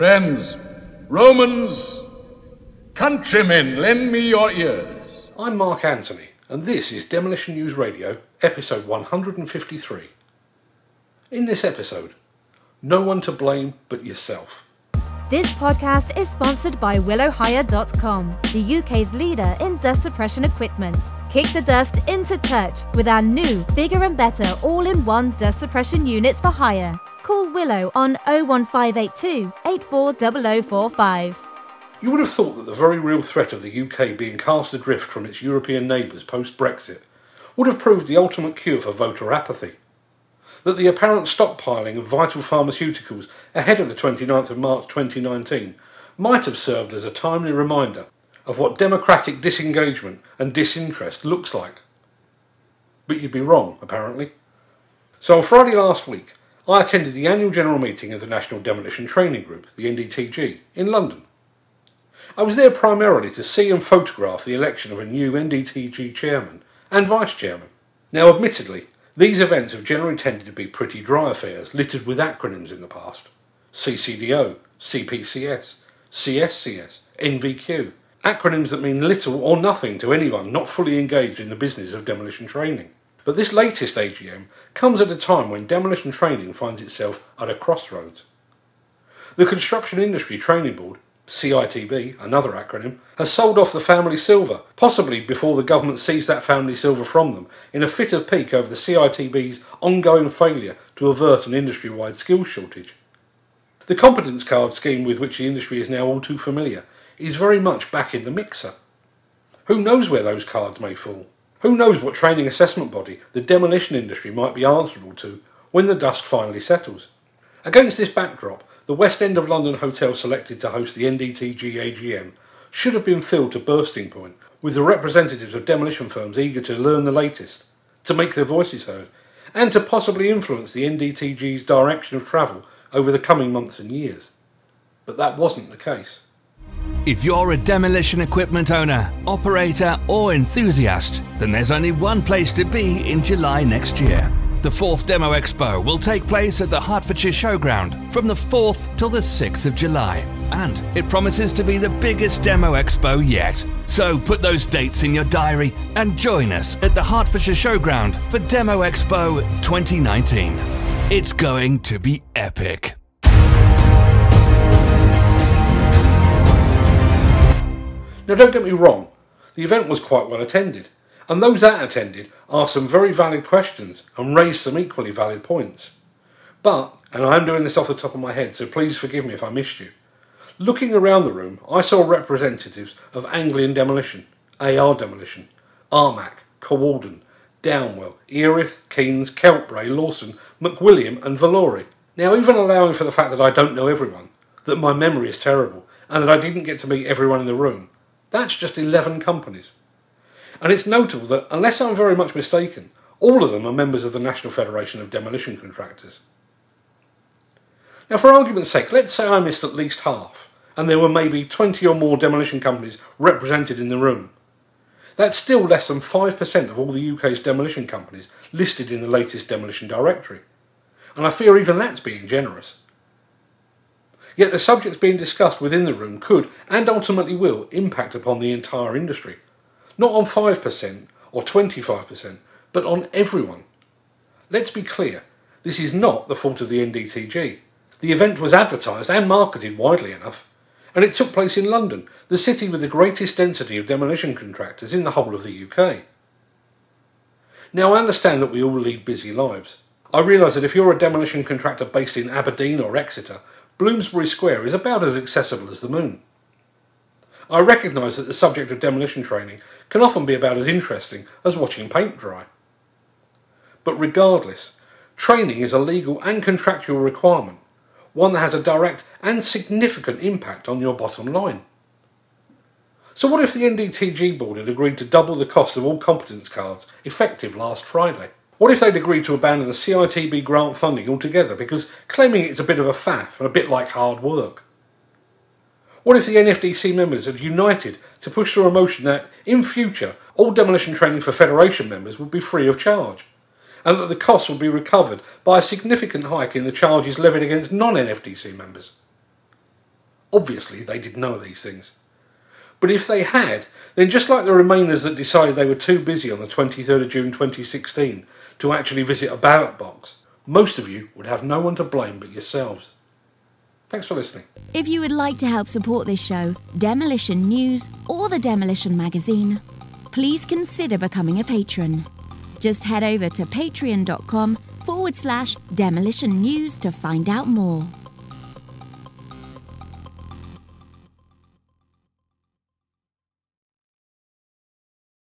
Friends, Romans, countrymen, lend me your ears. I'm Mark Anthony, and this is Demolition News Radio, episode 153. In this episode, no one to blame but yourself. This podcast is sponsored by WillowHire.com, the UK's leader in dust suppression equipment. Kick the dust into touch with our new, bigger and better all in one dust suppression units for hire. Call Willow on 01582 840045. You would have thought that the very real threat of the UK being cast adrift from its European neighbours post Brexit would have proved the ultimate cure for voter apathy. That the apparent stockpiling of vital pharmaceuticals ahead of the 29th of March 2019 might have served as a timely reminder of what democratic disengagement and disinterest looks like. But you'd be wrong, apparently. So on Friday last week, I attended the annual general meeting of the National Demolition Training Group, the NDTG, in London. I was there primarily to see and photograph the election of a new NDTG chairman and vice chairman. Now, admittedly, these events have generally tended to be pretty dry affairs, littered with acronyms in the past CCDO, CPCS, CSCS, NVQ, acronyms that mean little or nothing to anyone not fully engaged in the business of demolition training. But this latest AGM comes at a time when demolition training finds itself at a crossroads. The Construction Industry Training Board, CITB, another acronym, has sold off the family silver, possibly before the government seized that family silver from them, in a fit of pique over the CITB's ongoing failure to avert an industry wide skills shortage. The competence card scheme with which the industry is now all too familiar is very much back in the mixer. Who knows where those cards may fall? Who knows what training assessment body the demolition industry might be answerable to when the dust finally settles? Against this backdrop, the West End of London hotel selected to host the NDTG AGM should have been filled to bursting point with the representatives of demolition firms eager to learn the latest, to make their voices heard, and to possibly influence the NDTG's direction of travel over the coming months and years. But that wasn't the case. If you're a demolition equipment owner, operator, or enthusiast, then there's only one place to be in July next year. The fourth Demo Expo will take place at the Hertfordshire Showground from the 4th till the 6th of July. And it promises to be the biggest Demo Expo yet. So put those dates in your diary and join us at the Hertfordshire Showground for Demo Expo 2019. It's going to be epic. Now, don't get me wrong, the event was quite well attended, and those that attended asked some very valid questions and raised some equally valid points. But, and I'm doing this off the top of my head, so please forgive me if I missed you. Looking around the room, I saw representatives of Anglian Demolition, AR Demolition, Armac, Cawarden, Downwell, Erith, Keynes, Keltbray, Lawson, McWilliam, and Valori. Now, even allowing for the fact that I don't know everyone, that my memory is terrible, and that I didn't get to meet everyone in the room, that's just 11 companies. And it's notable that, unless I'm very much mistaken, all of them are members of the National Federation of Demolition Contractors. Now, for argument's sake, let's say I missed at least half, and there were maybe 20 or more demolition companies represented in the room. That's still less than 5% of all the UK's demolition companies listed in the latest demolition directory. And I fear even that's being generous. Yet the subjects being discussed within the room could, and ultimately will, impact upon the entire industry. Not on 5% or 25%, but on everyone. Let's be clear, this is not the fault of the NDTG. The event was advertised and marketed widely enough, and it took place in London, the city with the greatest density of demolition contractors in the whole of the UK. Now, I understand that we all lead busy lives. I realise that if you're a demolition contractor based in Aberdeen or Exeter, Bloomsbury Square is about as accessible as the moon. I recognise that the subject of demolition training can often be about as interesting as watching paint dry. But regardless, training is a legal and contractual requirement, one that has a direct and significant impact on your bottom line. So, what if the NDTG board had agreed to double the cost of all competence cards effective last Friday? What if they'd agreed to abandon the CITB grant funding altogether because claiming it's a bit of a faff and a bit like hard work? What if the NFDC members had united to push through a motion that, in future, all demolition training for Federation members would be free of charge, and that the costs would be recovered by a significant hike in the charges levied against non NFDC members? Obviously, they did none of these things. But if they had, then just like the Remainers that decided they were too busy on the 23rd of June 2016 to actually visit a ballot box, most of you would have no one to blame but yourselves. Thanks for listening. If you would like to help support this show, Demolition News, or the Demolition Magazine, please consider becoming a patron. Just head over to patreon.com forward slash demolition news to find out more.